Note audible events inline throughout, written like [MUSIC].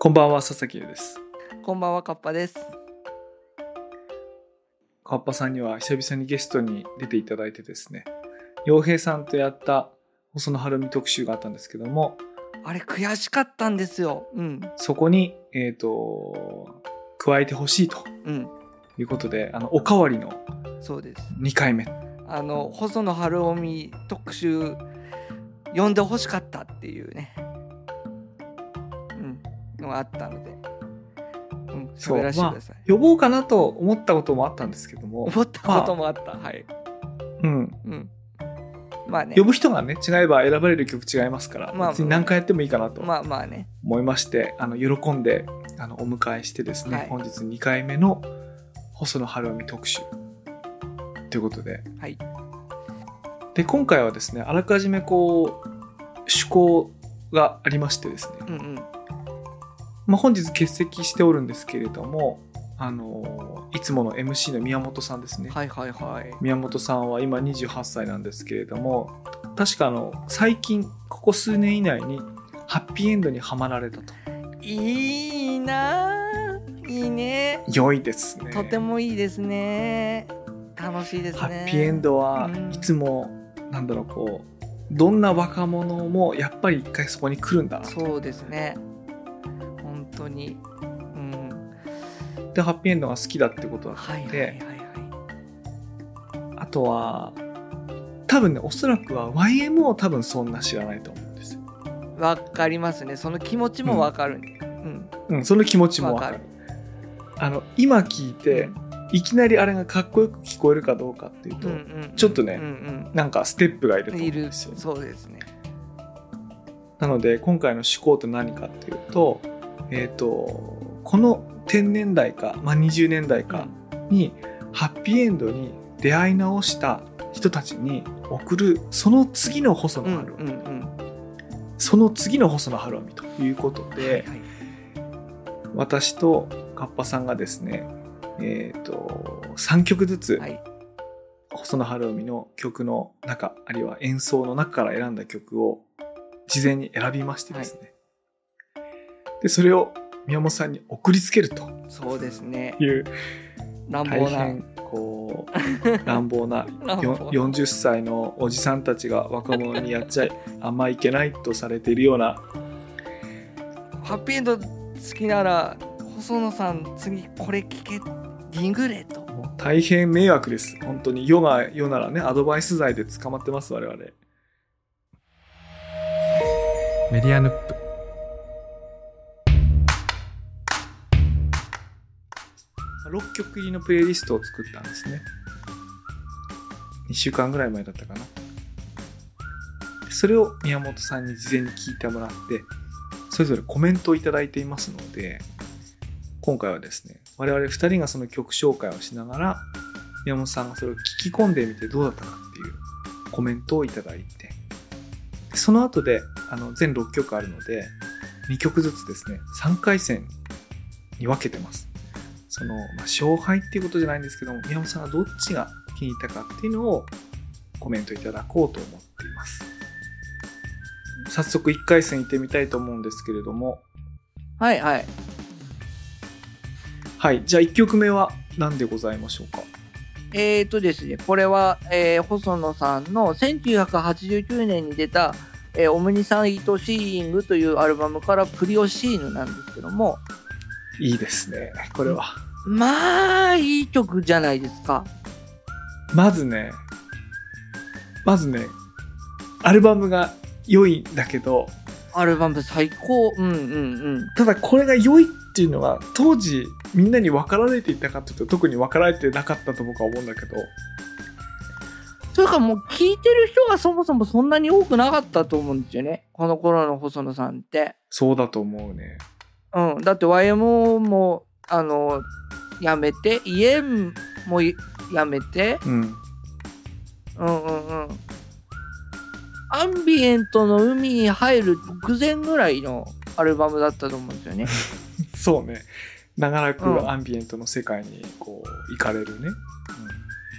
こんばんは、佐々木優です。こんばんは、カッパです。カッパさんには久々にゲストに出ていただいてですね、洋平さんとやった細野晴美特集があったんですけども、あれ、悔しかったんですよ。うん。そこに、えっ、と、加えてほしいとうん。いうことで、あの、おかわりのそうです。2回目。あの、細野晴臣特集、読んでほしかったっていうね。うん。のがあったので。うん。そう喋らせてください。呼ぼうかなと思ったこともあったんですけども、思ったこともあった。はい。うん。うん。まあね呼。ぶ人がね、違えば選ばれる曲違いますから、まあ別に何回やってもいいかなとまあまあね。思いまして、あの、喜んで、あの、お迎えしてですね、はい本日2回目の細野晴臣特集ということで、はい。で、今回はですね、あらかじめこう、趣向がありましてですね、うんうん。まあ、本日欠席しておるんですけれども、あの、いつもの MC の宮本さんですね。はいはいはい。宮本さんは今28歳なんですけれども、確かあの、最近、ここ数年以内に、ハッピーエンドにはまられたと。いいなあいいね。良いですね。とてもいいですね。楽しいですね。ハッピーエンドはうんいつも、なんだろう、こう、どんな若者もやっぱり一回そこに来るんだな。そうですね。本当に。うん。で、ハッピーエンドが好きだってことだったはいので、あとは、多分ね、おそらくは YMO 多分そんな知らないと思うんですよ。い。わかりますね。その気持ちもわかる。うん。うん、その気持ちもわかる。あの、今聞いて、いきなりあれがかっこよく聞こえるかどうかっていうと、うんうん。ちょっとねうんなんかステップがいるとうん。思いる。うんですよ。そうですね。なので、今回の趣向って何かっていうと、えっ、と、この10年代か、まあ、20年代かに、ハッピーエンドに出会い直した人たちに送る、その次の細うん。野晴臣、うんうんうん。その次の細野晴臣ということで、はいはい私とカッパさんがですね、えっ、と、3曲ずつ、はい。細野晴臣の曲の中、あるいは演奏の中から選んだ曲を事前に選びましてですね。で、それを宮本さんに送りつけると。そうですね。いう。大乱暴な。変こう [LAUGHS] 乱暴なよ乱暴40歳のおじさんたちが若者にやっちゃいあんまいけないとされているような。ハッピーエンド好きなら、細野さん、次これ聞け、リングレと。もう大変迷惑です。本当に。世が世ならねアドバイス罪で捕まってます我々。メディアヌップ6曲入りのプレイリストを作ったんですね。2週間ぐらい前だったかな。それを宮本さんに事前に聞いてもらってそれぞれコメントをいただいていますので今回はですね我々2人がその曲紹介をしながら宮本さんがそれを聞き込んでみてどうだったかっていうコメントをいただいてその後であの全6曲あるので2曲ずつですね3回戦に分けてます。その、まあ、勝敗っていうことじゃないんですけども宮本さんがどっちが気に入ったかっていうのをコメントいただこうと思っています。早速1回戦行ってみたいと思うんですけれども。はいはい。はいじゃあ1曲目は何でございましょうか？えーとですね、これは、えー細野さんの1989年に出た、えーオムニサイトシーイングというアルバムからプリオシーヌなんですけども、いいですねこれはまあ、いい曲じゃないですか。まずね、まずね、アルバムが良いんだけど、アルバム最高。うんうんうん。ただこれが良いっていうのは、当時みんなに分かられていたかというと、特に分かられてなかったと僕は思うんだけど、それかもう聴いてる人がそもそもそんなに多くなかったと思うんですよね。この頃の細野さんって。そうだと思うね。うん。だって YMO も、あの、やめて、家もやめて、うん。うんうんうん。アンビエントの海に入る直前ぐらいのアルバムだったと思うんですよね。[LAUGHS] そうね。長らうんくアンビエントの世界にこう、行かれるね。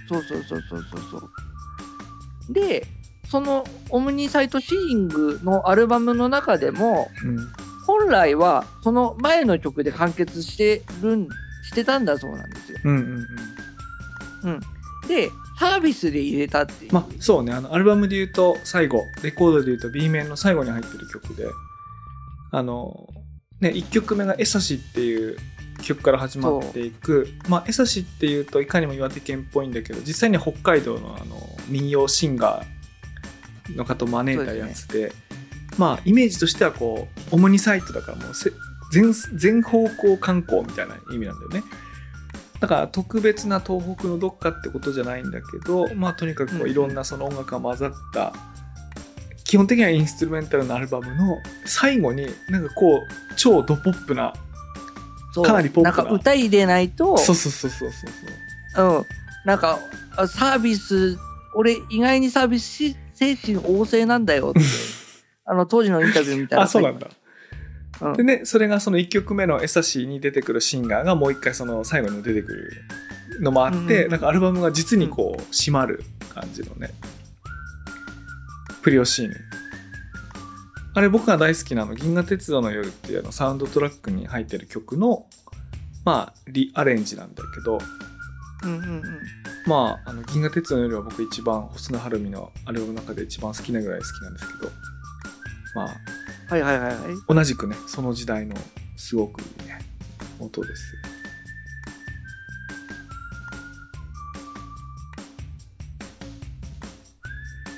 そうそうそうそうそうそう。で、そのオムニサイトシーイングのアルバムの中でも、うん。本来はその前の曲で完結してるんしてたんだそうなんですよ。うんうんうん。でサービスで入れたっていう。まあそうね。あのアルバムで言うと最後レコードで言うと B 面の最後に入ってる曲で。あのね1曲目が「エサシ」っていう曲から始まっていく。まあエサシっていうといかにも岩手県っぽいんだけど実際には北海道のあの民謡シンガーの方を招いたやつで。まあイメージとしてはこうオムニサイトだからもうせ全全方向観光みたいな意味なんだよね。だから特別な東北のどっかってことじゃないんだけど、まあとにかくこううんいろんなその音楽が混ざった、基本的にはインストゥルメンタルのアルバムの最後になんかこう超ドポップな、かなりポップななんか歌入れないと、そうそうそうそうそうそう。うん、なんかあサービス俺意外にサービスし精神旺盛なんだよって [LAUGHS] あの当時のインタビューみたいなあ、そうなんだ。うん。でね、それがその1曲目の「エサシー」に出てくるシンガーがもう一回その最後にも出てくるのもあって、うんなんかアルバムが実にこう締まる感じのね、プリオシーヌ。あれ僕が大好きなの「銀河鉄道の夜」っていうあのサウンドトラックに入ってる曲のまあリアレンジなんだけどうんうんうん。まああの銀河鉄道の夜は僕一番細野晴臣のアルバムの中で一番好きなぐらい好きなんですけどまあはいはいはいはい。同じくねその時代のすごくいいね音です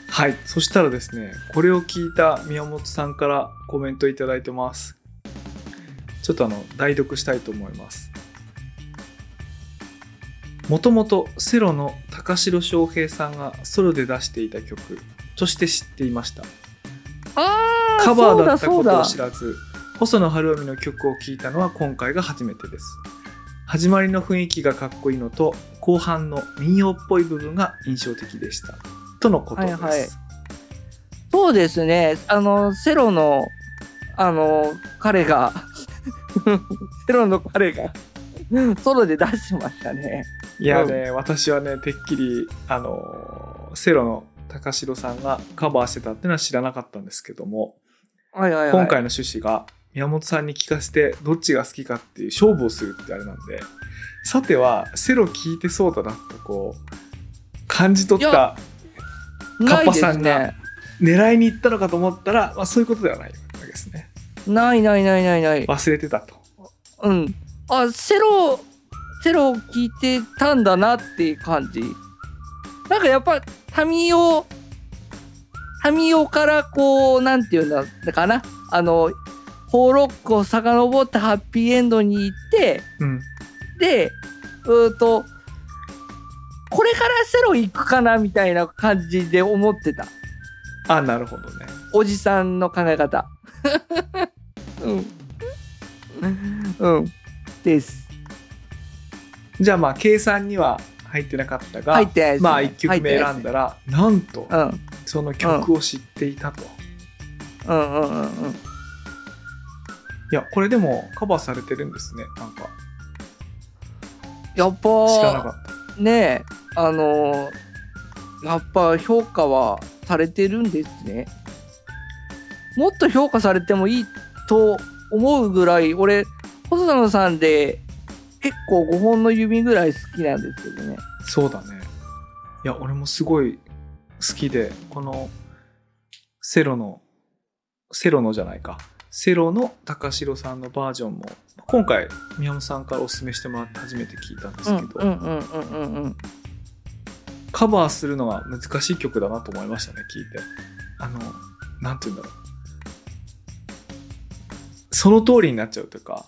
はいそしたらですねこれを聞いた宮本さんからコメントいただいてます。ちょっとあの代読したいと思います。もともとセロの高城翔平さんがソロで出していた曲として知っていました。カバーだったことを知らず細野晴臣の曲を聴いたのは今回が初めてです。始まりの雰囲気がかっこいいのと後半の民謡っぽい部分が印象的でした。とのことです、はいはい。そうですね。あのセロのあの彼が [LAUGHS] セロの彼がソロで出してましたね。いやね、私はねてっきりあのセロの高城さんがカバーしてたっていうのは知らなかったんですけども、はいはいはい。今回の趣旨が宮本さんに聞かせてどっちが好きかっていう勝負をするってあれなんでさてはセロ聞いてそうだなとこう感じ取っいたカッパさんが狙いに行ったのかと思ったら、まあ、そういうことではないわけですね。ねないないないないない。忘れてたと。うん。あセロセロ聞いてたんだなっていう感じなんかやっぱタミオタミオからこうなんていうんだかな。あのホーロックを遡ってハッピーエンドに行ってうん。でうーんとこれからセロ行くかなみたいな感じで思ってた。あなるほどね。おじさんの考え方。[LAUGHS] うん。うん。です。じゃあまあ計算には入ってなかったが入ってないですね。まあ1曲目選んだらなんとうん。その曲を知っていたと、うん。うん。うん。うん。いやこれでもカバーされてるんですね。なんか。やっ知らなかぱった。ねえあのやっぱ評価はされてるんですね。もっと評価されてもいいと思うぐらい俺細野さんで結構5本の指ぐらい好きなんですけどねそうだね。いや俺もすごい好きでこのセロのセロのじゃないか。セロの高城さんのバージョンも今回宮本さんからおすすめしてもらって初めて聞いたんですけど、カバーするのが難しい曲だなと思いましたね聞いて。あのなんて言うんだろう。その通りになっちゃうというか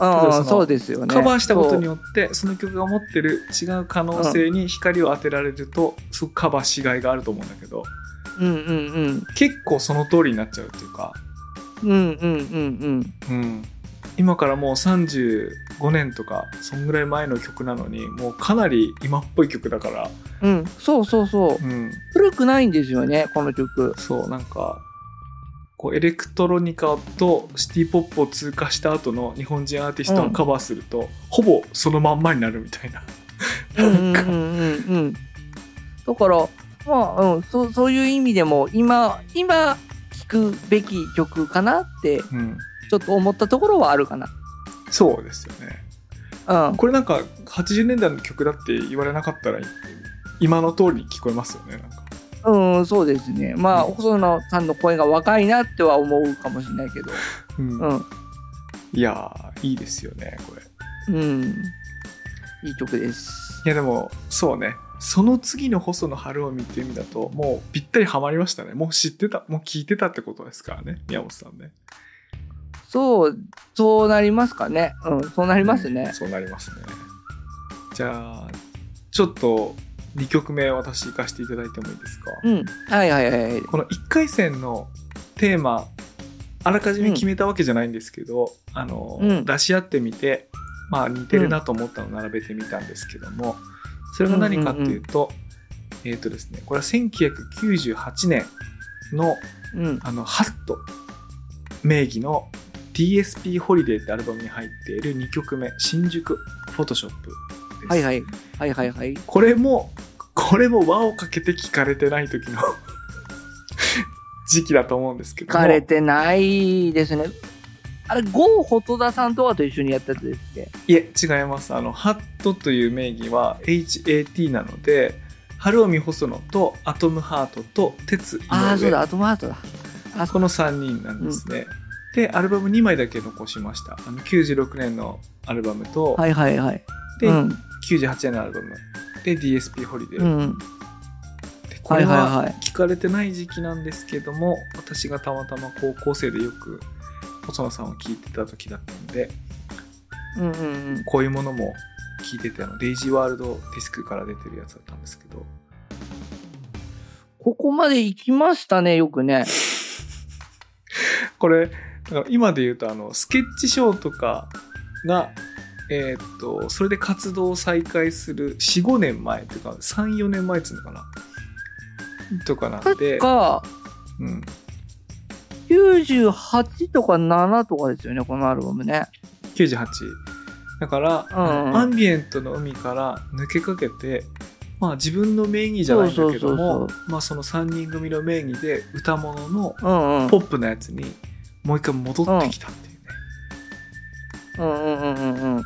あそうですよね。カバーしたことによよってその曲が持ってる違う可能性に光を当てられるとすごくカバーしがいがあると思うんだけどうんうんうん。結構その通りになっちゃうっていうか、うんうんうんうん。うん、今からもう35年とかそんぐらい前の曲なのにもうかなり今っぽい曲だから、うん。そうそうそう。うん、古くないんですよねこの曲。そうなんかこうエレクトロニカとシティ・ポップを通過した後の日本人アーティストがカバーすると、ほぼそのまんまになるみたいな。うんうんうんうんうんだからまあ、うん、そそういう意味でも今今聞くべき曲かなってうん。ちょっと思ったところはあるかな。そうですよね。うん。これなんか80年代の曲だって言われなかったら今の通りに聞こえますよね。なんか。うん、そうですね。まあ、うん細野さんの声が若いなっては思うかもしれないけど。うんうん。いやー、いいですよね、これ。うん。いい曲です。いやでも、そうね。その次の細野晴臣っていう意味だと、もうぴったりハマりましたね。もう知ってた、もう聞いてたってことですからね、宮本さんね。そう、そうなりますかね。うん、そうなりますね。そうなりますね。じゃあ、ちょっと2曲目私行かせていただいてもいいですか、うん。はいはいはいはい。この1回戦のテーマ、あらかじめ決めたわけじゃないんですけど、あの、うん出し合ってみて、まあ似てるなと思ったのを並べてみたんですけども、それが何かっていうと、えっ、とですね、これは1998年のうん。あの、ハット名義の DSP ホリデーってアルバムに入っている2曲目、新宿フォトショップです。はいはい。はいはいはい。これも、これも輪をかけて聞かれてない時の [LAUGHS] 時期だと思うんですけども。聞かれてないですね。あれ、ゴーホトダさんとかと一緒にやったやつですっけ？いえ、違います。あの、ハットという名義は HAT なので、春臣細野とアトムハートと鉄井ああ、そう上だ、アトムハートだ。あ、この3人なんですね。で、アルバム2枚だけ残しました。あの96年のアルバムと、はいはいはい。で、うん。98年のアルバムで DSP ホリデー、うん。でこれははいはいはい聞かれてない時期なんですけども、私がたまたま高校生でよく細野さんを聞いてた時だったんでうんうんうん。こういうものも聞いててあのデイジーワールドディスクから出てるやつだったんですけどここまで行きましたね、よくね。これ今で言うとあのスケッチショーとかがえーっとそれで活動を再開する45年前というか34年前っつうのかな？とかなんで。確、か、うん、98とか7とかですよね、このアルバムね。98だから、うん。アンビエントの海から抜けかけてまあ自分の名義じゃないんだけどもまあその3人組の名義で歌物のうんうん。ポップなやつにもう一回戻ってきたっていうね、うんうんうんうんうん。だ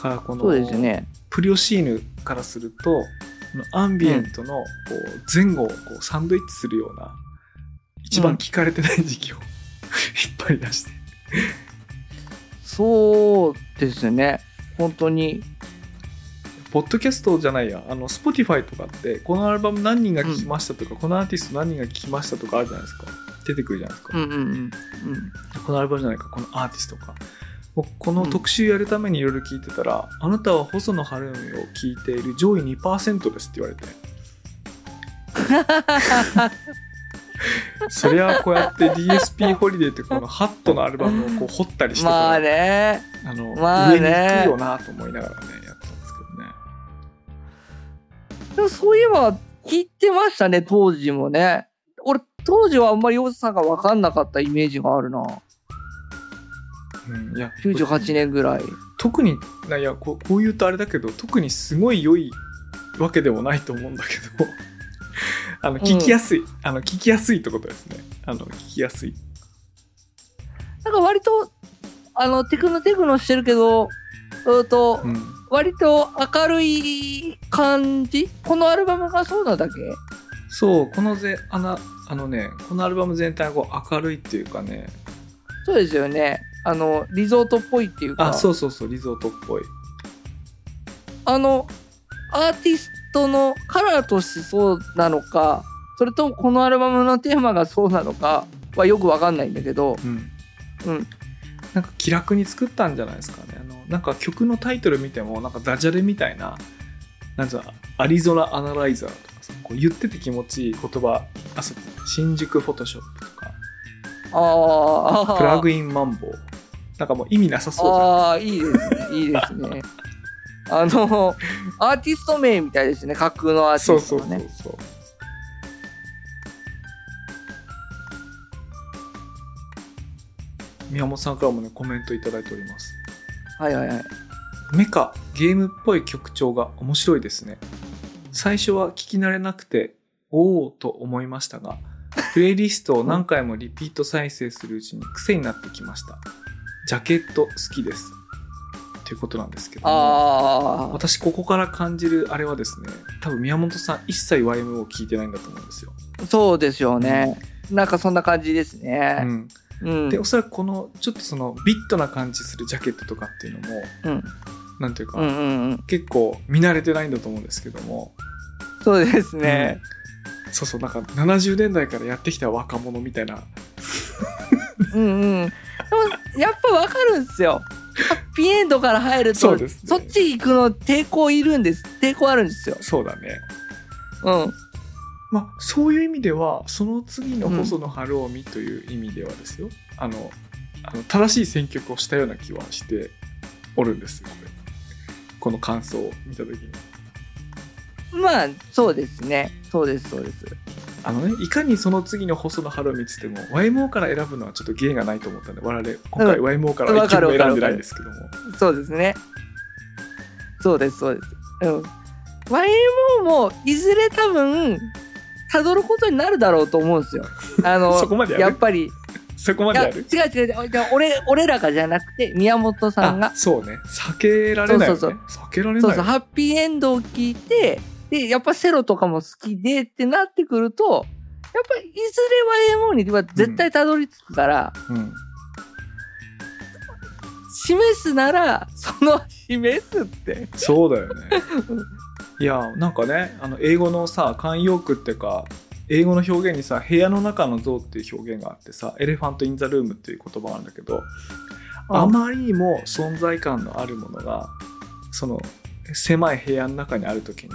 からこのそうですね。プリオシーヌからするとアンビエントのこう前後をこうサンドイッチするような一番聞かれてない時期を [LAUGHS] 引っ張り出してそうですね。本当に。ポッドキャストじゃないや、あの、Spotify とかって、このアルバム何人が聴きましたとか、このアーティスト何人が聴きましたとかあるじゃないですか。出てくるじゃないですか。うんうんうん。うんこのアルバムじゃないか、このアーティストか。もうこの特集やるためにいろいろ聞いてたら、あなたは細野晴臣を聴いている上位2%ですって言われて。[LAUGHS] そりゃこうやって DSP ホリデーってこのハットのアルバムをこう掘ったりしてまあね。あの、まあね上に行くよなと思いながらね、やってたんですけどね。でもそういえば、聞いてましたね、当時もね。俺、当時はあんまり良さが分かんなかったイメージがあるな。うん、いや98年ぐらい。特にないやこうこう言うとあれだけど特にすごい良いわけでもないと思うんだけど。[LAUGHS] あの聞きやすい、あの聞きやすいってことですね。あの聞きやすい。なんか割と、あの、テクノテクノしてるけど、うーと、うん。割と明るい感じ？このアルバムがそうなだけ？そうこのぜあのあのねこのアルバム全体がこう明るいっていうかね。そうですよね。あの、リゾートっぽいっていうか。あそうそうそうリゾートっぽい。あの、アーティストのカラーとしてそうなのか、それともこのアルバムのテーマがそうなのかはよくわかんないんだけど、うん。うん。なんか気楽に作ったんじゃないですかね。あのなんか曲のタイトル見てもなんかダジャレみたいななんつうのアリゾナアナライザーとかさこう言ってて気持ちいい言葉あそう新宿フォトショップああ、プラグインマンボウなんかもう意味なさそうじゃんああ、いいですね。いいですね。[LAUGHS] あの、アーティスト名みたいですね。架空のアーテそうそうそうィストがね。そう宮本さんからもねコメントいただいておりますはいはいはい。メカゲームっぽい曲調が面白いですね最初は聞き慣れなくておおと思いましたが [LAUGHS] プレイリストを何回もリピート再生するうちに癖になってきました。ジャケット好きです。ということなんですけど。私ここから感じるあれはですね多分宮本さん一切 YMO を聞いてないんだと思うんですよ。そうですよね。なんかそんな感じですうね。ん、うん。でおそらくこのちょっとそのビットな感じするジャケットとかっていうのもうん。なんていうか、うんうんうん。結構見慣れてないんだと思うんですけども、そうですね。うんそうそうなんか70年代からやってきた若者みたいなうんうん。でも、やっぱわかるんですよ。ハッピーエンドから入ると、そねそっち行くの抵抗いるんです。抵抗あるんですよ。そうだね。うん。まあそういう意味ではその次の細野晴臣という意味ではですよ、あのあの正しい選曲をしたような気はしておるんですよこの感想を見た時にまあ、そうですね。そうです、そうです。あのねいかにその次の細野晴臣っつっても YMO から選ぶのはちょっと芸がないと思ったんで我々今回う YMO からは一曲も選んでないんですけども、そうですね。そうです、そうです。うん。YMO も、いずれ多分、たどることになるだろうと思うんですよ。あの、[LAUGHS] そこまでやっぱり、そこまでやる？う違う違う。俺、俺らがじゃなくて、宮本さんがあ、そうね避けられないよねそう避けられないそうそう、ハッピーエンドを聞いて、で、やっぱセロとかも好きでってなってくると、やっぱりいずれ YMO には絶対たどり着くから、うん、示すなら、その [LAUGHS] 示すって。そうだよね。[LAUGHS] いやなんかねあの英語のさ慣用句っていうか英語の表現にさ部屋の中の象っていう表現があってさ elephant in the room っていう言葉なんだけどあまりにも存在感のあるものがその狭い部屋の中にある時に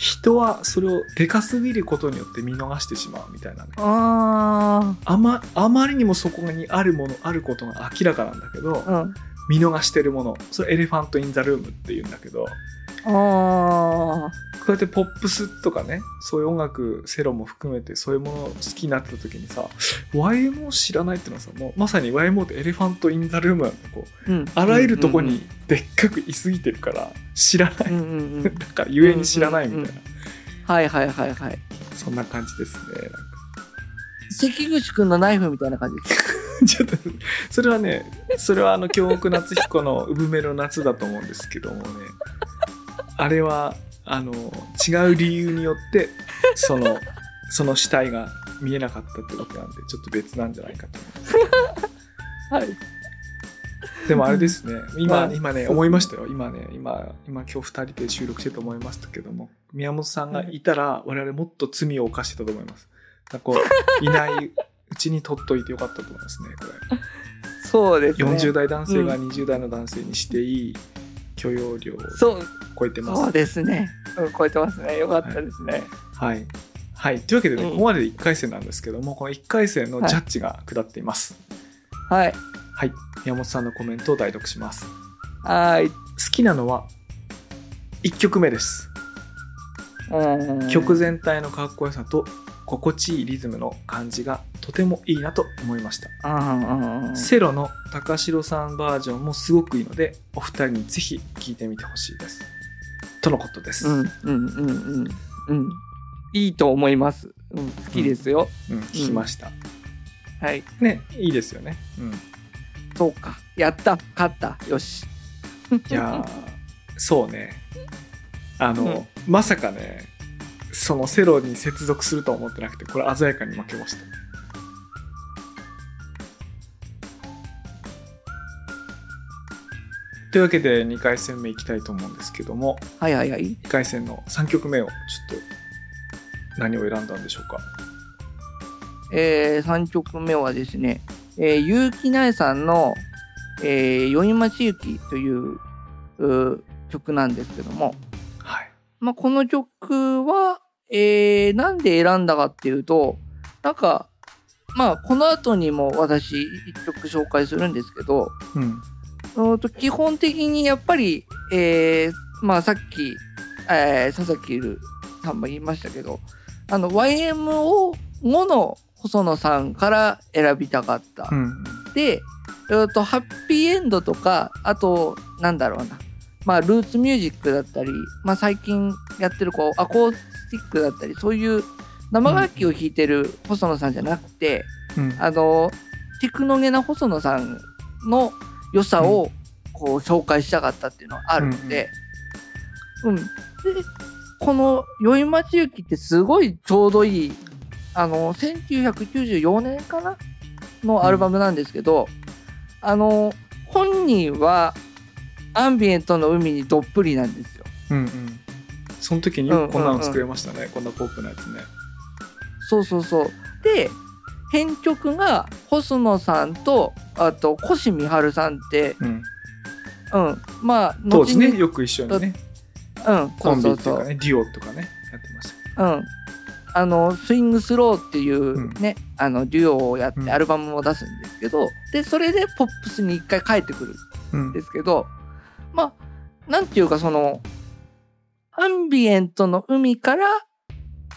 人はそれをでかすぎることによって見逃してしまうみたいなねああまあまりにもそこにあるものあることが明らかなんだけどあ、うん。見逃してるものそれ elephant in the room っていうんだけどああ。こうやってポップスとかねそういう音楽 cero も含めてそういうものを好きになった時にさ YMO 知らないっていうのはさもうまさに YMO ってエレファント・イン・ザ・ルームなんてこううん。あらゆるとこにでっかくいすぎてるから知らない、うんうんうん。だからゆえに知らないみたいな、はいはいはいはい。そんな感じですね関口くんのナイフみたいな感じ。[LAUGHS] ちょっとそれはねそれはあの京極夏彦の「産めの夏」だと思うんですけどもねあれはあの違う理由によってその [LAUGHS] その死体が見えなかったってことなんでちょっと別なんじゃないかと思います [LAUGHS] はい。でもあれですね今まあ今ね思いましたよ今ね今今今日2人で収録してると思いましたけども宮本さんがいたら我々もっと罪を犯してたと思いますなんかこういないうちに取っといてよかったと思いますねこれそうですね。40代男性が20代の男性にしていい許容量を超えてます。そうですね。うん、超えてますね。よかったですね。はい。はい。というわけでね、うんここまでで1回戦なんですけども、この1回戦のジャッジが下っています。はい。はい。宮本さんのコメントを代読します。はい。好きなのは1曲目です。うん曲全体のかっこよさと心地いいリズムの感じがとてもいいなと思いました。セロの高城さんバージョンもすごくいいので、お二人にぜひ聴いてみてほしいです。とのことです。うんうんうんうんうんいいと思います。うん、好きですよ。うん、聞きました。はい。ね、いいですよね。うん。そうか。やった。勝った。よし。いやーそうね。あの、まさかね、そのセロに接続するとは思ってなくて、これ鮮やかに負けました。というわけで2回戦目いきたいと思うんですけどもはいはいはい。2回戦の3曲目をちょっと何を選んだんでしょうか？えー、3曲目はですね、えー、結城苗さんの、えー、宵町行きという曲なんですけども、はいまあ、この曲は、えー、なんで選んだかっていうと、なんか、まあ、この後にも私一曲紹介するんですけど、うん。うんと基本的にやっぱり、えー、まあさっき、えー、佐々木るさんも言いましたけど、あの YMO 後の細野さんから選びたかった。うん。で、えーと、ハッピーエンドとか、あと、なんだろうな、まあ、ルーツミュージックだったり、まあ、最近やってるこうアコースティックだったり、そういう生楽器を弾いてる細野さんじゃなくて、うん。あのテクノゲな細野さんの良さをこう紹介したかったっていうのはあるので、うん。でこの「宵町行き」ってすごいちょうどいいあの1994年かなのアルバムなんですけど、あの本人はアンビエントの海にどっぷりなんですよ。うんうん。その時にこんなの作れましたね、こんなポップなやつね。そうそうそう。で編曲が細野さんとあと越美晴さんって、うん。うん、まあ当時ねよく一緒にね。うん、コンビっていうそうそうそう。かねデュオとかねやってました。うん。あの、スイングスローっていうね、あの、デュオをやっうん。てアルバムを出すんですけど、で、それでポップスに一回帰ってくるうんんですけど、まあ、なんていうかその、アンビエントの海から、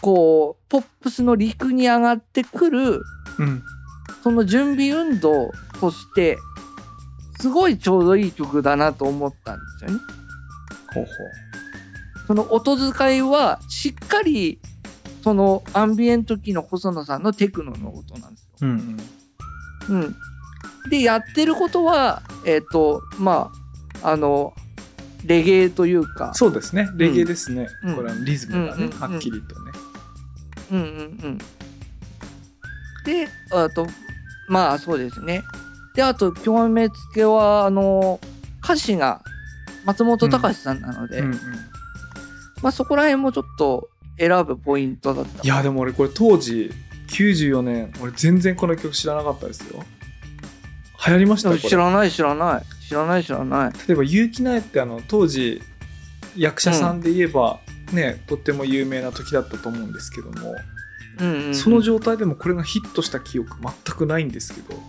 こう、ポップスの陸に上がってくる、うんその準備運動として、すごいちょうどいい曲だなと思ったんですよね。ほうほその音遣いはしっかりそのアンビエント期の細野さんのテクノの音なんですううんよ。うん、でやってることはえっ、とまああのレゲエというか。そうですね。レゲエですね、うん。これはリズムがね、うんうんうんはっきりとね。うんうんうん。であとまあそうですね。であと極めつけはあの歌詞が松本隆さんなので、うんうん。まあそこら辺もちょっと選ぶポイントだった。いやでも俺これ当時94年俺全然この曲知らなかったですよ。流行りました知らない知らない知らない知らない。例えば結城苗ってあの当時役者さんで言えば、ねとっても有名な時だったと思うんですけども、うんうんうん。その状態でもこれがヒットした記憶全くないんですけど。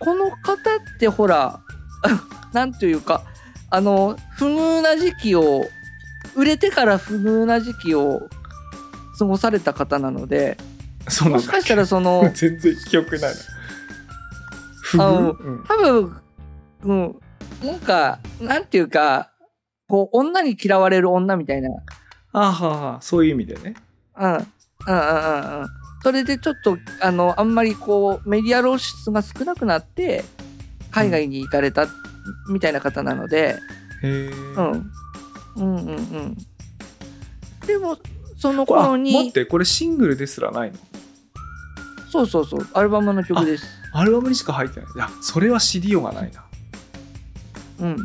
この方ってほら [LAUGHS] なんというかあの不遇な時期を売れてから不遇な時期を過ごされた方なのでもしかしたらその [LAUGHS] 全然記憶ない。な不あの遇、うん、多分うんなんかなんていうかこう女に嫌われる女みたいな。あーはーはーそういう意味でね。うん。うんうんうん。うんそれでちょっとあのあんまりこうメディア露出が少なくなって海外に行かれたみたいな方なので、へえ、うん、うんうんうん。でもその頃に待ってこれシングルですらないの？そうそうそう。アルバムの曲ですアルバムにしか入ってない。いやそれは知りようがないな。うん。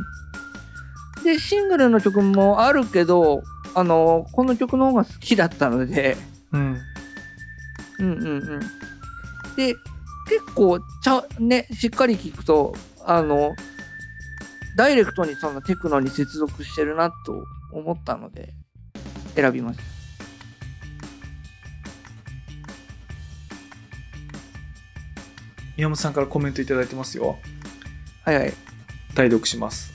でシングルの曲もあるけどあのこの曲の方が好きだったので。うん。うんうんうん。で結構ちゃねしっかり聴くとあのダイレクトにそのテクノに接続してるなと思ったので選びました宮本さんからコメントいただいてますよ。はいはい。代読します。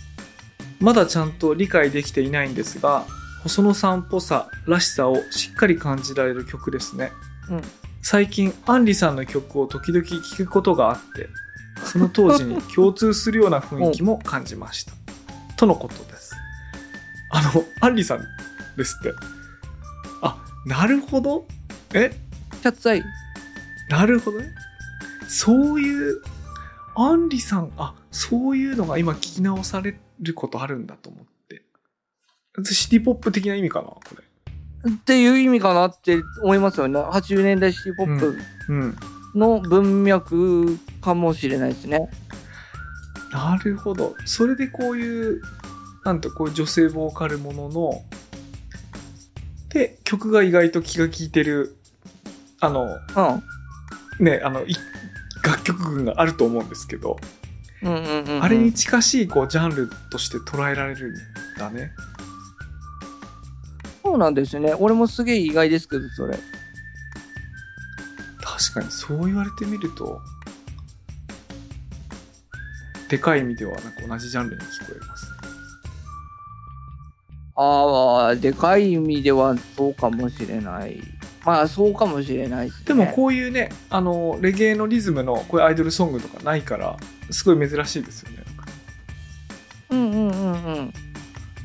まだちゃんと理解できていないんですが細野さんっぽさらしさをしっかり感じられる曲ですね、うん。最近アンリさんの曲を時々聴くことがあってその当時に共通するような雰囲気も感じました。とのことです。あのアンリさんですって。あなるほど。え？キャッツアイなるほどねそういうアンリさんあそういうのが今聞き直されることあるんだと思って。シティポップ的な意味かなこれ。っていう意味かなって思いますよね。80年代シティポップうん。の文脈かもしれないですね、なるほど。それでこういうなんとこう女性ボーカルものので曲が意外と気が利いてるあのうん。ねあのい楽曲群があると思うんですけど、うんうんうんうん。あれに近しいこうジャンルとして捉えられるんだね。そうなんですね。俺もすげえ意外ですけどそれ。確かにそう言われてみるとでかい意味ではなんか同じジャンルに聞こえます。ああでかい意味ではそうかもしれないまあそうかもしれないですね。でもこういうねあのレゲエのリズムのこういうアイドルソングとかないからすごい珍しいですよね。うんうんうんうん。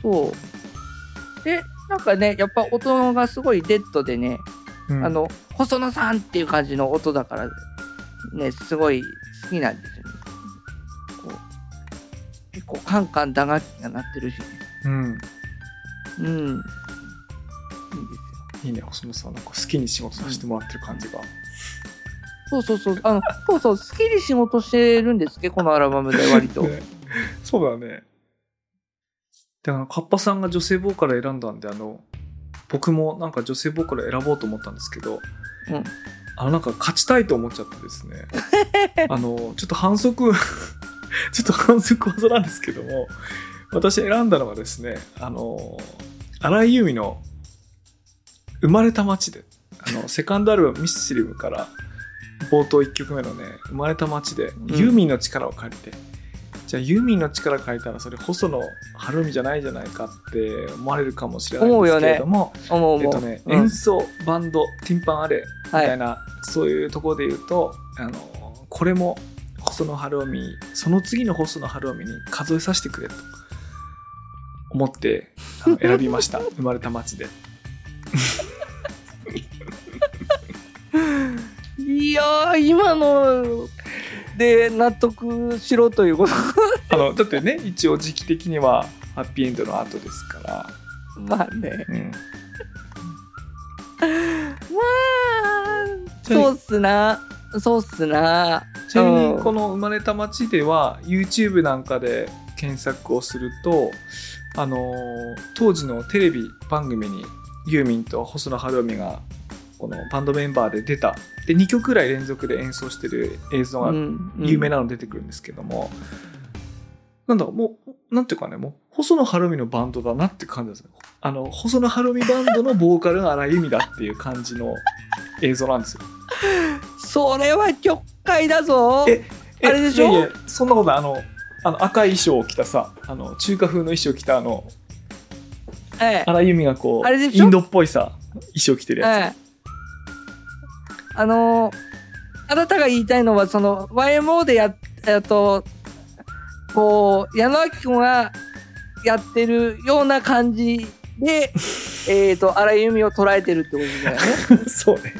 そう。でなんかねやっぱ音がすごいデッドでね、うん。あの細野さんっていう感じの音だからねすごい好きなんですよね。こう結構カンカン打楽器が鳴ってるしね。うん。うん。いいですよいいね細野さんなんか好きに仕事させてもらってる感じが、そうそうそう。あのそうそう好きに仕事してるんですけどこのアルバムで割と。[LAUGHS] ね。そうだね。であのカッパさんが女性ボーカル選んだんであの僕もなんか女性ボーカル選ぼうと思ったんですけど、うん。あのなんか勝ちたいと思っちゃってですね。[LAUGHS] あのちょっと反則 [LAUGHS] ちょっと反則技なんですけども私選んだのがですねあの荒井由実の「生まれた街で」あのセカンドアルバム「ミスチリム」から冒頭1曲目のね「生まれた街で」ん。ユーミンの力を借りて、じゃあユーミンの力借りたらそれ細野晴臣じゃないじゃないかって思われるかもしれないんですけれども、思う思う、えっとね、うん。演奏バンドティンパンアレみはい。たいな、そういうところで言うとあのこれも細野晴臣その次の細野晴臣に数えさせてくれと思ってあの選びました。[LAUGHS] 生まれた街でいやー今ので納得しろということ。[LAUGHS] あのだってね一応時期的にはハッピーエンドの後ですから、まあね。うん、まあそうっすな。そうっすな。ちなみうん。にこの「生まれた街」では YouTube なんかで検索をするとあのー当時のテレビ番組にユーミンと細野晴臣がこのバンドメンバーで出た。で2曲くらい連続で演奏してる映像が有名ななの出てくるんですけども、なんだもうなんていうかねもう細野晴臣のバンドだなって感じですねあの細野晴臣バンドのボーカルが荒井由実だっていう感じの映像なんですよ。それは曲解だぞ。ええあれでしょ？いやいやそんなことない。あのあの赤い衣装を着たさあの中華風の衣装を着たあのええ。荒井由実がこうインドっぽいさ衣装着てるやええあのーあなたが言いたいのはその YMO でやえっとこう矢野明君がやってるような感じで [LAUGHS] えっと荒井由実を捉えてるってことだよね。つ [LAUGHS] そうね。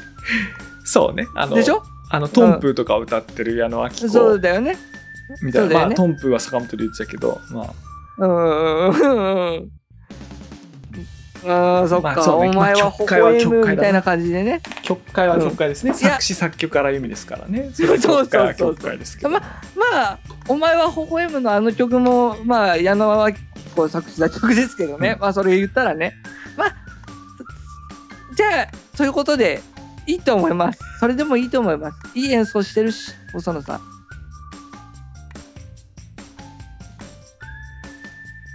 そうね。あのでしょ？あのトンプーとかを歌ってる矢野明子そうだよね。みたいな、まあトンプーは坂本龍一だけどまあ。うんうんうんうんああそっか、まあね。お前は微笑むみたいな感じでね。曲解は曲解ですね、うん。作詞作曲荒井由実ですからね。[LAUGHS] それ曲解は曲解ですけど。ままあお前は微笑むのあの曲もまあ矢野明子作詞作曲ですけどね、うん。まあそれ言ったらね。まあじゃあそういうことでいいと思います。それでもいいと思います。いい演奏してるし細野さん。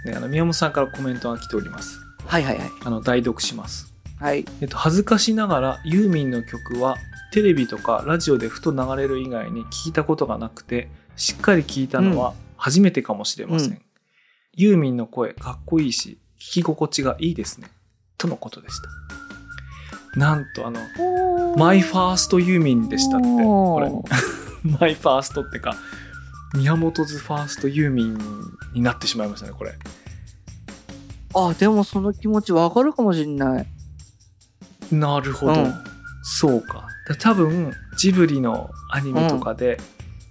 ね、あの宮本さんからコメントが来ておりますはいはいはい。あの代読します。はい。えっと、恥ずかしながらユーミンの曲はテレビとかラジオでふと流れる以外に聞いたことがなくてしっかり聞いたのは初めてかもしれません、うん。ユーミンの声かっこいいし聞き心地がいいですね。とのことでした。なんとあのマイファー。ストユーミンでしたってこれ。マイファーストってか宮本ズファーストユーミンになってしまいましたねこれあでもその気持ちわかるかもしれない。なるほど、うん。そうか。だ多分ジブリのアニメとかで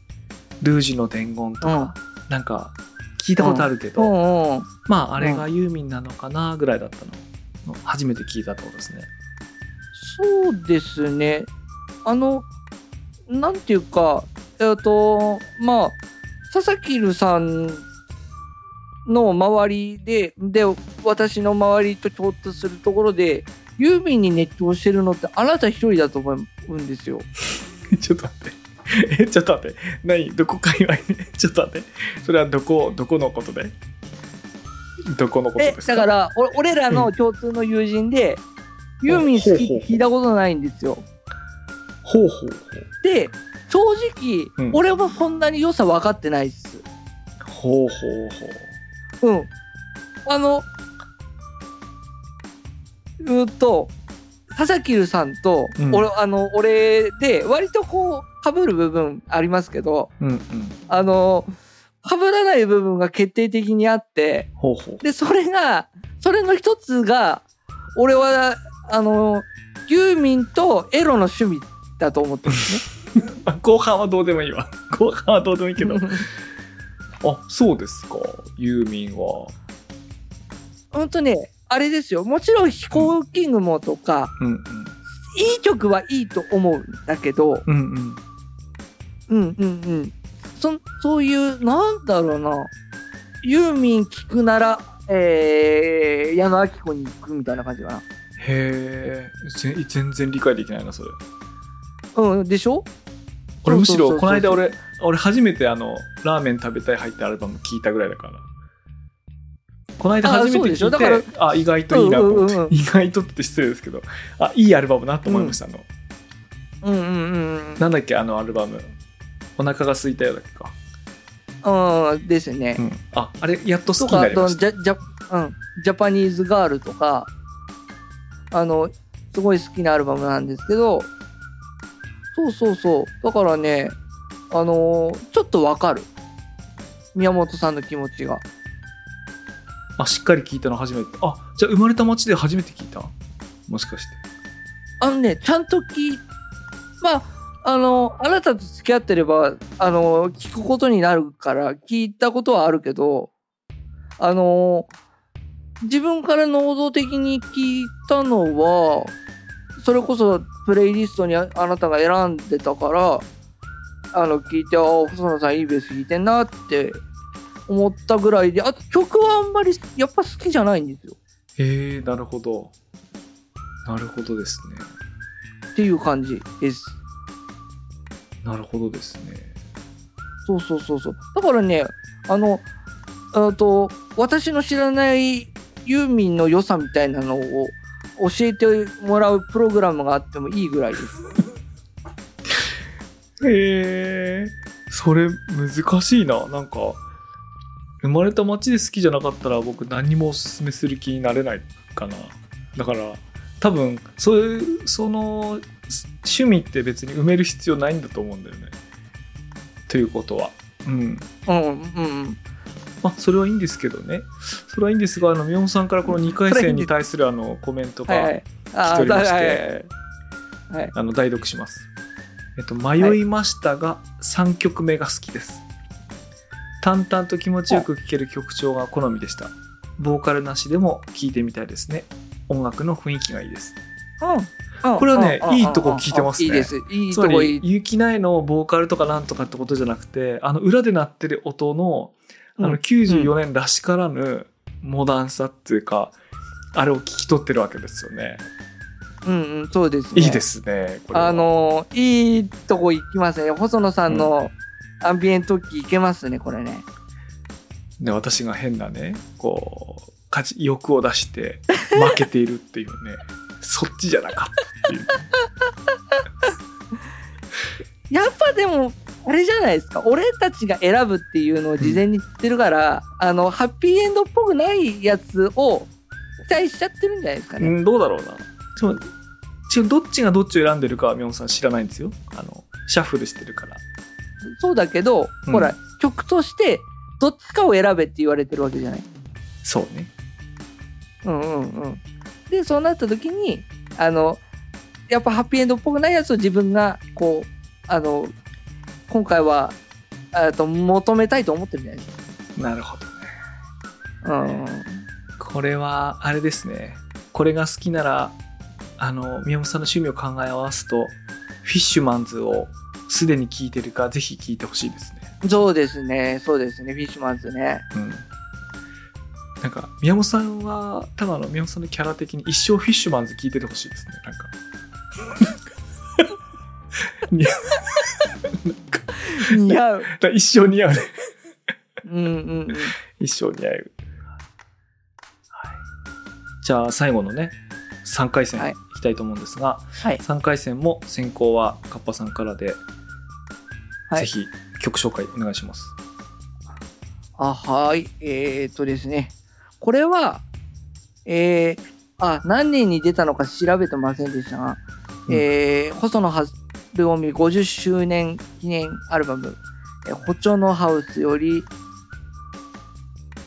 「ルージュの伝言」とか、なんか聞いたことあるけど、うん。うんまああれがユーミンなのかなぐらいだったの。初めて聞いたってことですね。そうですね。あの、なんていうか、えっと、まあ、佐々木留さんの周りで、で、私の周りと共通するところで、ユーミンに熱狂してるのってあなた一人だと思うんですよ。[LAUGHS] ちょっと待って。えちょっと待って。何？どこ界隈ねちょっと待って。それはどこ？どこのことで？どこのことえですか？だからお俺らの共通の友人で、ユーミン好きって聞いたことないんですよ。ほうほうほう。で、正直、うん。俺もそんなに良さ分かってないっす。ほうほうほううん。あの、うと、佐々木留さんと、うん。俺、あの、俺で、割とこう、被る部分ありますけど、うんうん。あの、被らない部分が決定的にあって、ほうほう。で、それが、それの一つが、俺はあのユーミンとエロの趣味だと思ってるんですね。[LAUGHS] 後半はどうでもいいわ。後半はどうでもいいけど [LAUGHS] あそうですか。ユーミンは。ほんとねあれですよ。もちろん飛行機雲とか、うんうん。いい曲はいいと思うんだけどうんうん。うんうんうん。そそういうなんだろうな。ユーミン聴くならえー、矢野明子に行くみたいな感じかな。へえぜ全然理解できないなそれ。うんでしょ？俺むしろこの間俺俺初めてあのラーメン食べたい入ったアルバム聞いたぐらいだから。この間初めて聞いてだからあ意外といいなと。思って、うんうんうん。意外とって失礼ですけど。あいいアルバムなと思いました、あの。うんうんうんなんだっけあのアルバム。お腹が空いたよだっけか、うんうんですね、うん、ああれやっと好きになりました。ジャジャ,、うん、ジャパニーズガールとか。あのすごい好きなアルバムなんですけどそうそうそう。だからねあのーちょっとわかる。宮本さんの気持ちが。あしっかり聞いたの初めて。あじゃあ生まれた街で初めて聞いた？もしかして。あのねちゃんと聞いまああのあなたと付き合ってればあの聞くことになるから聞いたことはあるけどあの自分から能動的に聞いたのはそれこそプレイリストにああなたが選んでたからあの聞いてあ細野さんいいベース弾いてんなって思ったぐらいであと曲はあんまりやっぱ好きじゃないんですよへえなるほどなるほどですねっていう感じです。なるほどですねそうそうそうそう。だからね、あの、あと、私の知らないユーミンの良さみたいなのを教えてもらうプログラムがあってもいいぐらいです。へえそれ難しいな。なんか生まれた街で好きじゃなかったら僕何にもおすすめする気になれないかな。だから多分そういうその趣味って別に埋める必要ないんだと思うんだよね。ということは。うん。うんうん。まあそれはいいんですけどねそれはいいんですがあの宮本さんからこの2回戦に対するあのコメントが。来ておりまして。あの代読します。えっと、迷いましたが、3曲目が好きです。淡々と気持ちよく聴ける曲調が好みでした。ボーカルなしでも聴いてみたいですね。音楽の雰囲気がいいです。うんうんこれはねうんいいとこ聞いてますねいいです。いいとこいい。、りゆきないのボーカルとかなんとかってことじゃなくて、あの裏で鳴ってる音の、あのうん94年らしからぬモダンさっていうか、あれを聞き取ってるわけですよね。うんうん、そうですね。いいですね。あ、の、いいとこ行きますね。細野さんのアンビエント機いけますね、これね。で私が変なねこう勝ち欲を出して負けているっていうね [LAUGHS] そっちじゃなかったっていう [LAUGHS] やっぱでも、あれじゃないですか。俺たちが選ぶっていうのを事前に知ってるから、あの、ハッピーエンドっぽくないやつを期待しちゃってるんじゃないですかね。うんどうだろうなちょちょどっちがどっちを選んでるかは宮本さん知らないんですよあのシャッフルしてるからそうだけど、うんほら、曲として、どっちかを選べって言われてるわけじゃない。そうねうんうんうん。で、そうなった時に、あの、やっぱハッピーエンドっぽくないやつを自分が、こう、あの、今回は、えっと求めたいと思ってるんじゃない？ですなるほど。ねか。うん。これはあれですね。これが好きならあの宮本さんの趣味を考え合わすとフィッシュマンズをすでに聞いてるかぜひ聞いてほしいですね。そうですね、そうですね、フィッシュマンズね。うん。なんか宮本さんは多分あの宮本さんのキャラ的に一生フィッシュマンズ聞いててほしいですね。なんか。い [LAUGHS] や似合う。だ一生似合うねうんうんうん。一生似合う、はい、じゃあ最後のね3回戦はいいきたいと思うんですが、はい。3回戦も先行はカッパさんからで、はいぜひ曲紹介お願いしますあ、はい。えー、っとですね。これは、えー、あ、何年に出たのか調べてませんでしたが、うんえー、細野晴臣50周年記念アルバム、えー、ホチョノハウスより、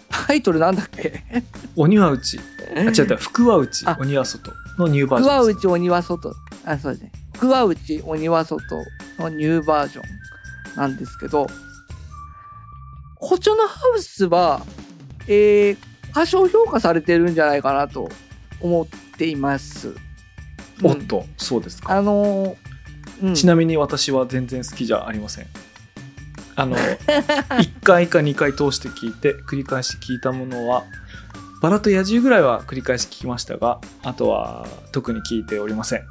タイトルなんだっけ？鬼は内。あ違った。福は内。あ。鬼は外のニューバージ福はョン。です、内鬼は外。あそうですね。福は内鬼は外のニューバージョンなんですけどこちょのハウスはえー、過小評価されてるんじゃないかなと思っています。おっとそうですか。あのーうん、ちなみに私は全然好きじゃありません。あの [LAUGHS] 1回か2回通して聞いて繰り返し聞いたものはバラと野獣ぐらいは繰り返し聞きましたがあとは特に聞いておりません。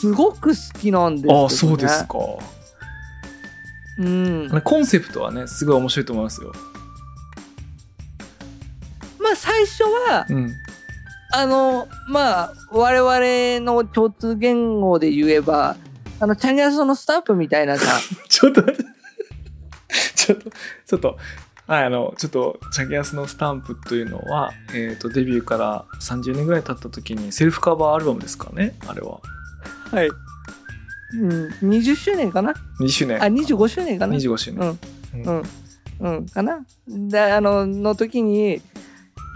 すごく好きなんですけど、ね。ああそうですか。うん。コンセプトはねすごい面白いと思いますよ。まあ最初は、うん。あの、まあ、我々の共通言語で言えば、あの、チャニアソのスタンプみたいなさ、[LAUGHS] ちょっと [LAUGHS] ちょっとちょっと。はいあのちょっとチャゲアスのスタンプというのは、えー、とデビューから30年ぐらい経った時にセルフカバーアルバムですからねあれは。はい。うん、20周年かな？20周年。あ、25周年かな？25周年、うん。うん、かな？で、あの、の時に、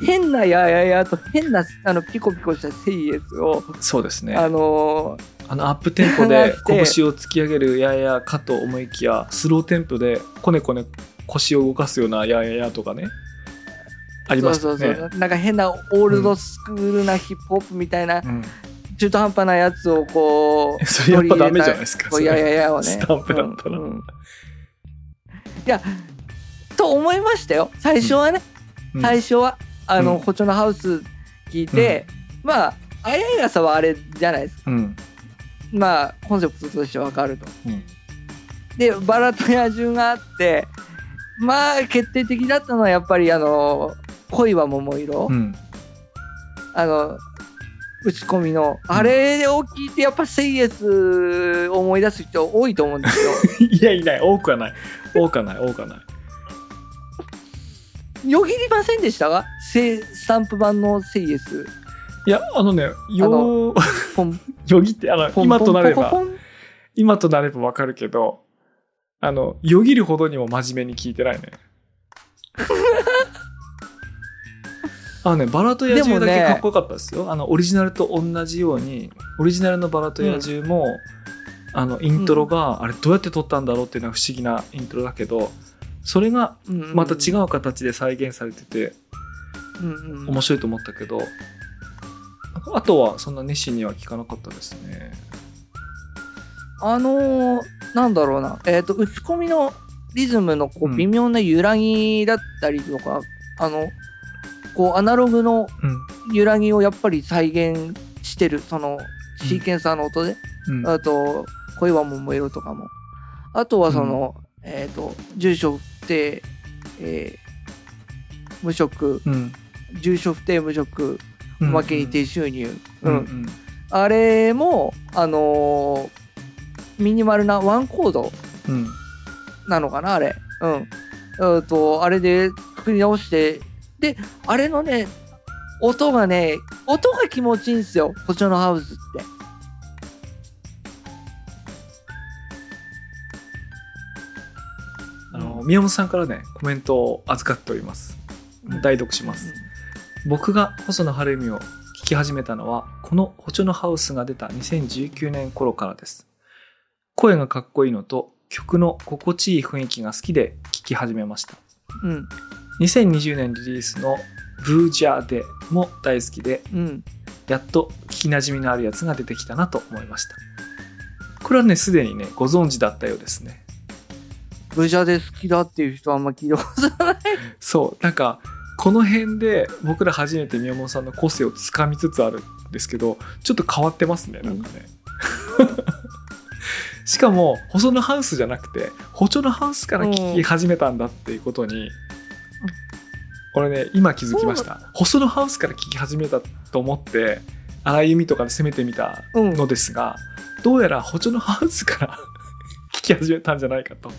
変なやややと変な、あの、ピコピコしたセイエスを、そうですね。あのあのアップテンポ上で拳を突き上げるややかと思いきやスローテンポでこねこね腰を動かすようなやややとかねありましたそうよねそうそう。なんか変なオールドスクールなヒップホップみたいな、うん。中途半端なやつをこう、[LAUGHS] それやっぱダメじゃないですかそれ。こうやややをね。スタンプだったら。うんうん。いや、と思いましたよ。最初はね、うん。最初は、あの、うん。ホチョのハウス聞いて、まあ、あややさはあれじゃないですか。うん。まあ、コンセプトとしてわかると。うん。で、バラと野獣があって、まあ、決定的だったのはやっぱり、あの、恋は桃色。うん。あの、打ち込みの、あれを聞いてやっぱセイエスを思い出す人多いと思うんですよ。[LAUGHS] いやいない。多くはない。多くはない。多くはないよぎりませんでした？かセスタンプ版のセイエス。いやあのねよポン。[LAUGHS] よぎってあの今となれば今となればわかるけどあのよぎるほどにも真面目に聞いてないね。[LAUGHS] あのねバラと野獣だけかっこよかったですよ。あのオリジナルと同じようにオリジナルのバラと野獣も、あのイントロが、あれどうやって撮ったんだろうっていうのは不思議なイントロだけどそれがうんまた違う形で再現されててうんうん。面白いと思ったけどあとはそんな熱心には聞かなかったですね。あのーなんだろうな、えっ、と、打ち込みのリズムのこうん。う微妙な揺らぎだったりとか、あの、こうアナログのうん。揺らぎをやっぱり再現してる、そのシーケンサーの音で、うん。あと、恋は桃色とかも。あとはその、えっ、と、住所不定、えー無職、うん住所不定無職、おうんまけに低収入。ううんん。あれも、あのーミニマルなワンコードうんなのかな、あれ。うん。えーと、あれで作り直して、で、あれのね、音がね、音が気持ちいいんですよ、こちらのハウスって。宮本さんからねコメントを預かっております。代読します、僕が細野晴臣を聴き始めたのはこの「ホチョのハウス」が出た2019年頃からです。声がかっこいいのと曲の心地いい雰囲気が好きで聴き始めました。うん。2020年リリースの「ブージャーデ」も大好きでうん。やっと聞きなじみのあるやつが出てきたなと思いました。これはねすでにねご存知だったようですねブジャで好きだっていう人はあんま聞いたことない。そうなんかこの辺で僕ら初めて宮本さんの個性をつかみつつあるんですけどちょっと変わってますねなんかね、しかも細野ハウスじゃなくて補助のハウスから聞き始めたんだっていうことに、これね今気づきました細野ハウスから聞き始めたと思って荒井由実とかで攻めてみたうん。のですが、どうやら補助のハウスから [LAUGHS] 聞き始めたんじゃないかと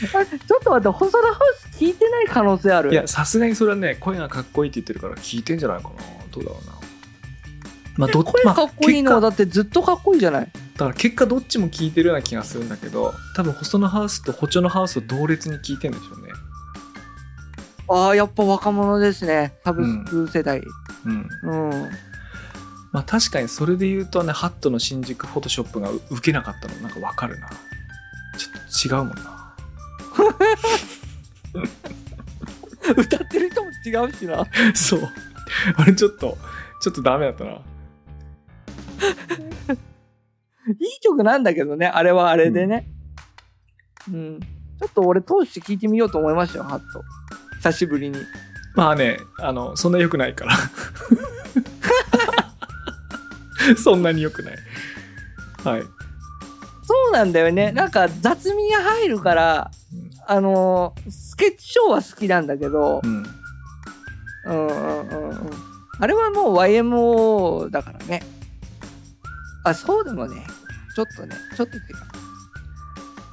ちょっと待って、細田ハウス聞いてない可能性ある。いや、さすがにそれはね、声がかっこいいって言ってるから聞いてんじゃないかな。どうだろうな。まあ、どっ声かっこいいのはまあだってずっとかっこいいじゃない？だから結果どっちも聞いてるような気がするんだけど、多分細野ハウスと補助のハウスを同列に聞いてるんでしょうね。ああ、やっぱ若者ですね。サブスク世代。うん。うん。まあ確かにそれで言うとね、ハットの新宿フォトショップがう受けなかったのなんかわかるな。ちょっと違うもんな。[LAUGHS] 歌ってる人も違うしな。そう。あれちょっと、ちょっとダメだったな。いい曲なんだけどね、あれはあれでね。うん。ちょっと俺通して聞いてみようと思いましたよ、ハット。久しぶりに。まあね、あの、そんな良くないから。[LAUGHS] そんなに良くない。はい。そうなんだよね。なんか雑味が入るから、あのースケッチショーは好きなんだけどう、ん。うんうんうんうん。あれはもう YMO だからね。あ、そうでもね。ちょっとね、ちょっと違う。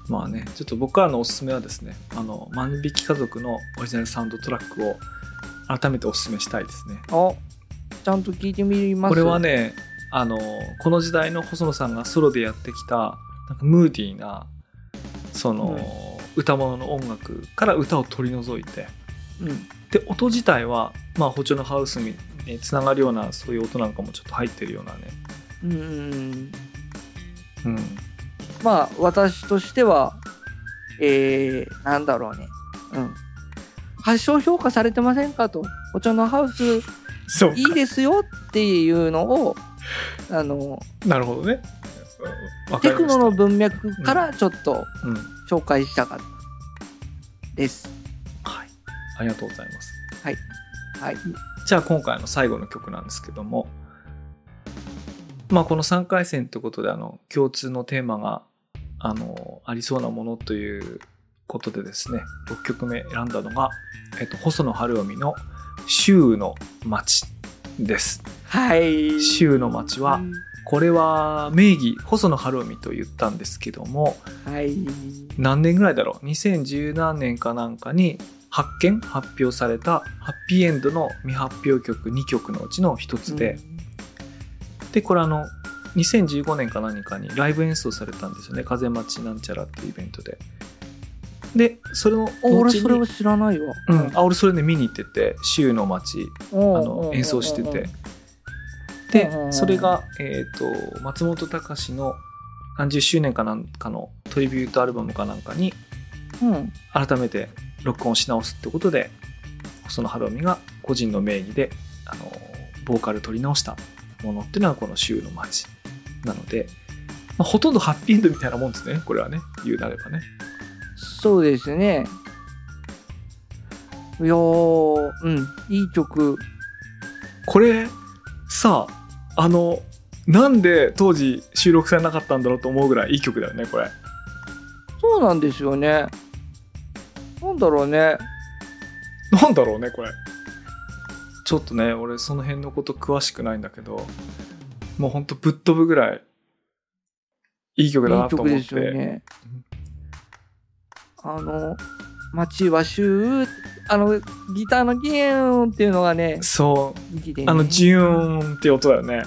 まあね、ちょっと僕からのおすすめはですね、あの、万引き家族のオリジナルサウンドトラックを改めておすすめしたいですね。あ、ちゃんと聞いてみますこれは。ね、あの、この時代の細野さんがソロでやってきた、なんかムーディーな、その、歌物の音楽から歌を取り除いて、うん。で、音自体は、まあ、包丁のハウスににつながるような、そういう音なんかもちょっと入ってるようなね。うんうんうん。うん。まあ、私としては、えー、なんだろうね。うん。発症評価されてませんかと。お茶のハウスそういいですよっていうのを、あの、なるほどね。テクノの文脈からちょっとうん。紹介したかったです。はい。ありがとうございます。はい。じゃあ今回の最後の曲なんですけども、まあこの3回戦ということであの共通のテーマがあのありそうなものということでですね、6曲目選んだのが、えっと、細野晴臣の「周の町」です。はい。周の町はこれは名義細野晴臣と言ったんですけどもはい。何年ぐらいだろう？2010何年かなんかに発見発表されたハッピーエンドの未発表曲2曲のうちの一つで、でこれあの2015年か何かにライブ演奏されたんですよね。風待ちなんちゃらっていうイベントで。でそれのあ俺それは知らないわ。うん、あ俺それで見に行ってて「州の街」あの演奏しててでそれが、えー、と松本隆の何十周年かなんかのトリビュートアルバムかなんかにうん。改めて録音し直すってことで細野晴臣が個人の名義であのボーカル取り直したものっていうのはこの「週の街」なので、まあ、ほとんどハッピーエンドみたいなもんですねこれはね言うなればねそうですね。いやー、うん、いい曲。これさあのなんで当時収録されなかったんだろうと思うぐらいいい曲だよねこれそうなんですよね。なんだろうね。なんだろうねこれちょっとね俺その辺のこと詳しくないんだけどもうほんとぶっ飛ぶぐらいいい曲だいないと思って曲ですよね。あの、街は週、あの、ギターのギューンっていうのがね、そう。ね。あのジューンって音だよね。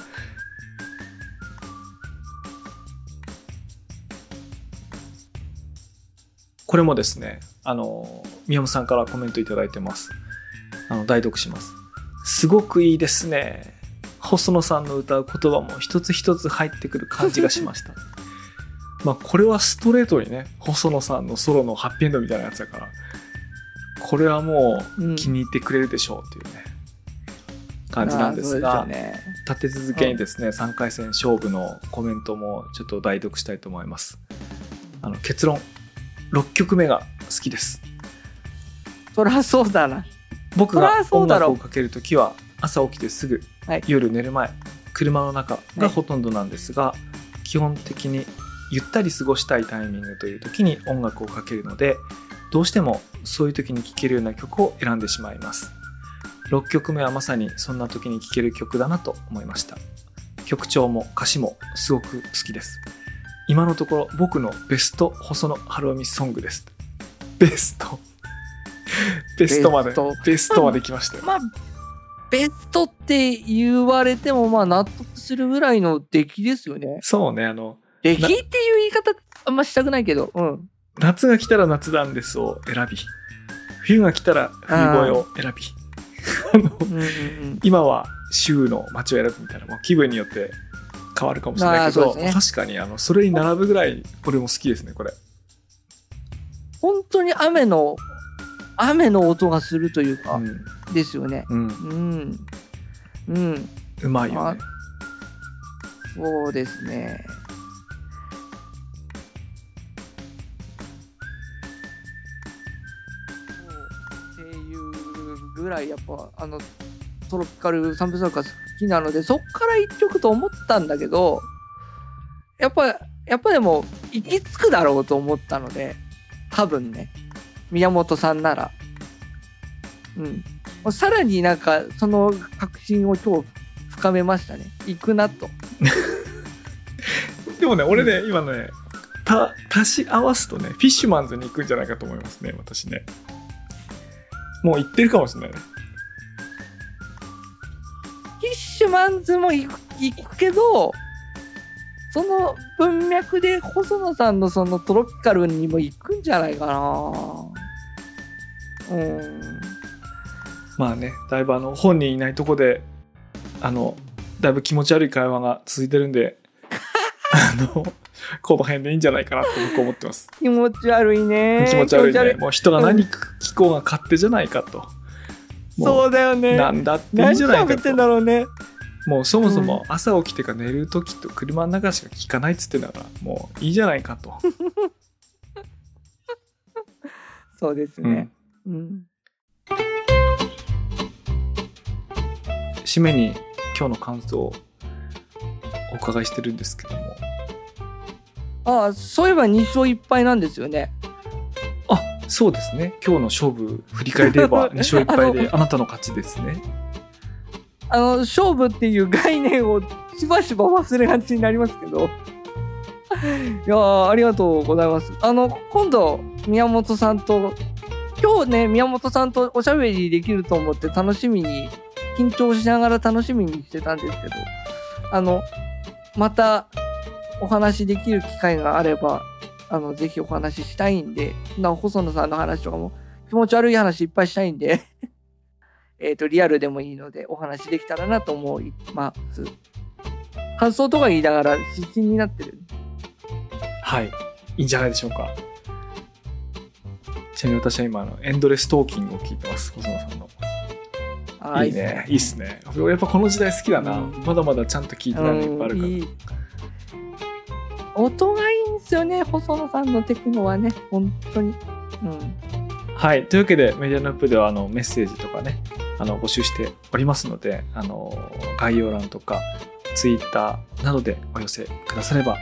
これもですねあの宮本さんからコメントいただいてます。あの代読します。すごくいいですね。細野さんの歌う言葉も一つ一つ入ってくる感じがしました。[LAUGHS] まあこれはストレートにね細野さんのソロのハッピーエンドみたいなやつだからこれはもううん。気に入ってくれるでしょうっていうね、感じなんですがね。立て続けにですね、3回戦勝負のコメントもちょっと代読したいと思います。あの結論。6曲目が好きです。そりゃそうだな。僕が音楽をかけるときは朝起きてすぐ、はい。夜寝る前車の中はい。がほとんどなんですが、基本的にゆったり過ごしたいタイミングという時に音楽をかけるのでどうしてもそういう時に聴けるような曲を選んでしまいます。6曲目はまさにそんな時に聴ける曲だなと思いました。曲調も歌詞もすごく好きです。今のところ僕のベスト細野晴臣ソングです。ベスト。[LAUGHS] ベストまで。ベスト。ベストまで来ましたよ。まあ、ベストって言われても、まあ、納得するぐらいの出来ですよね。そうねあの出来っていう言い方、あんましたくないけど、うん。夏が来たら夏なんですを選び冬が来たら冬声を選びあのうんうんうん今は週の街を選ぶみたいなもう気分によって変わるかもしれないけど、ね確かにあのそれに並ぶぐらい俺も好きですねこれ本当に雨の雨の音がするというか、うん、ですよね。うん、うん。うん。うまいよねそうですね。ぐらいやっぱあのトロピカルサンプサーカス好きなのでそっから一曲と思ったんだけどやっぱやっぱでも行き着くだろうと思ったので多分ね。宮本さんなら。うん。さらになんかその確信を今日深めましたね。行くなと。[LAUGHS] でもね俺ね、今ねた足し合わすとねフィッシュマンズに行くんじゃないかと思いますね私ね。もう行ってるかもしれない。ねフィッシュマンズも行く行くけどその文脈で細野さんのそのトロピカルにも行くんじゃないかな。うん。まあねだいぶあの本人いないとこであのだいぶ気持ち悪い会話が続いてるんで [LAUGHS] あのこの辺でいいんじゃないかなと僕思ってます。気持ち悪いね。気持ち悪いね。もう人が何聞こうが勝手じゃないかと。もそうだよね。なんだっていい何じゃないか喋ってんとだろうね。もうそもそも朝起きてか寝る時と車の中しか聞かないっつってんだからもういいじゃないかと、[LAUGHS] そうですうん。ね、うん。締めに今日の感想をお伺いしてるんですけどもああそういえば2勝1敗なんですよね。あそうですね。今日の勝負振り返れば2勝1敗であなたの勝ちですね。あの勝負っていう概念をしばしば忘れがちになりますけど。いやーありがとうございます。あの今度宮本さんと今日ね宮本さんとおしゃべりできると思って楽しみに緊張しながら楽しみにしてたんですけどあのまたお話できる機会があればあのぜひお話ししたいんでな細野さんの話とかも気持ち悪い話いっぱいしたいんで [LAUGHS] えっとリアルでもいいのでお話できたらなと思います。感想とか言いながら失神になってる。はい。いいんじゃないでしょうか。ちなみに私は今あのエンドレストーキングを聞いてます細野さんの。あーいいね。いいっすね。俺やっぱこの時代好きだな、うん。まだまだちゃんと聞いてないのいっぱいあるから。うんいい音がいいんですよね細野さんのテクノはね本当にうんはい。というわけで、メディアナップではあのメッセージとかね、あの募集しておりますので、あの概要欄とか、ツイッターなどでお寄せくだされば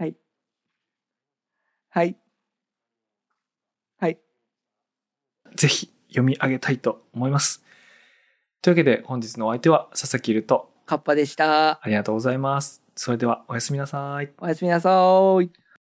はい。はい。はい。ぜひ読み上げたいと思います。というわけで本日のお相手は佐々木いるとカッパでした。ありがとうございます。それではおやすみなさい。おやすみなさーい。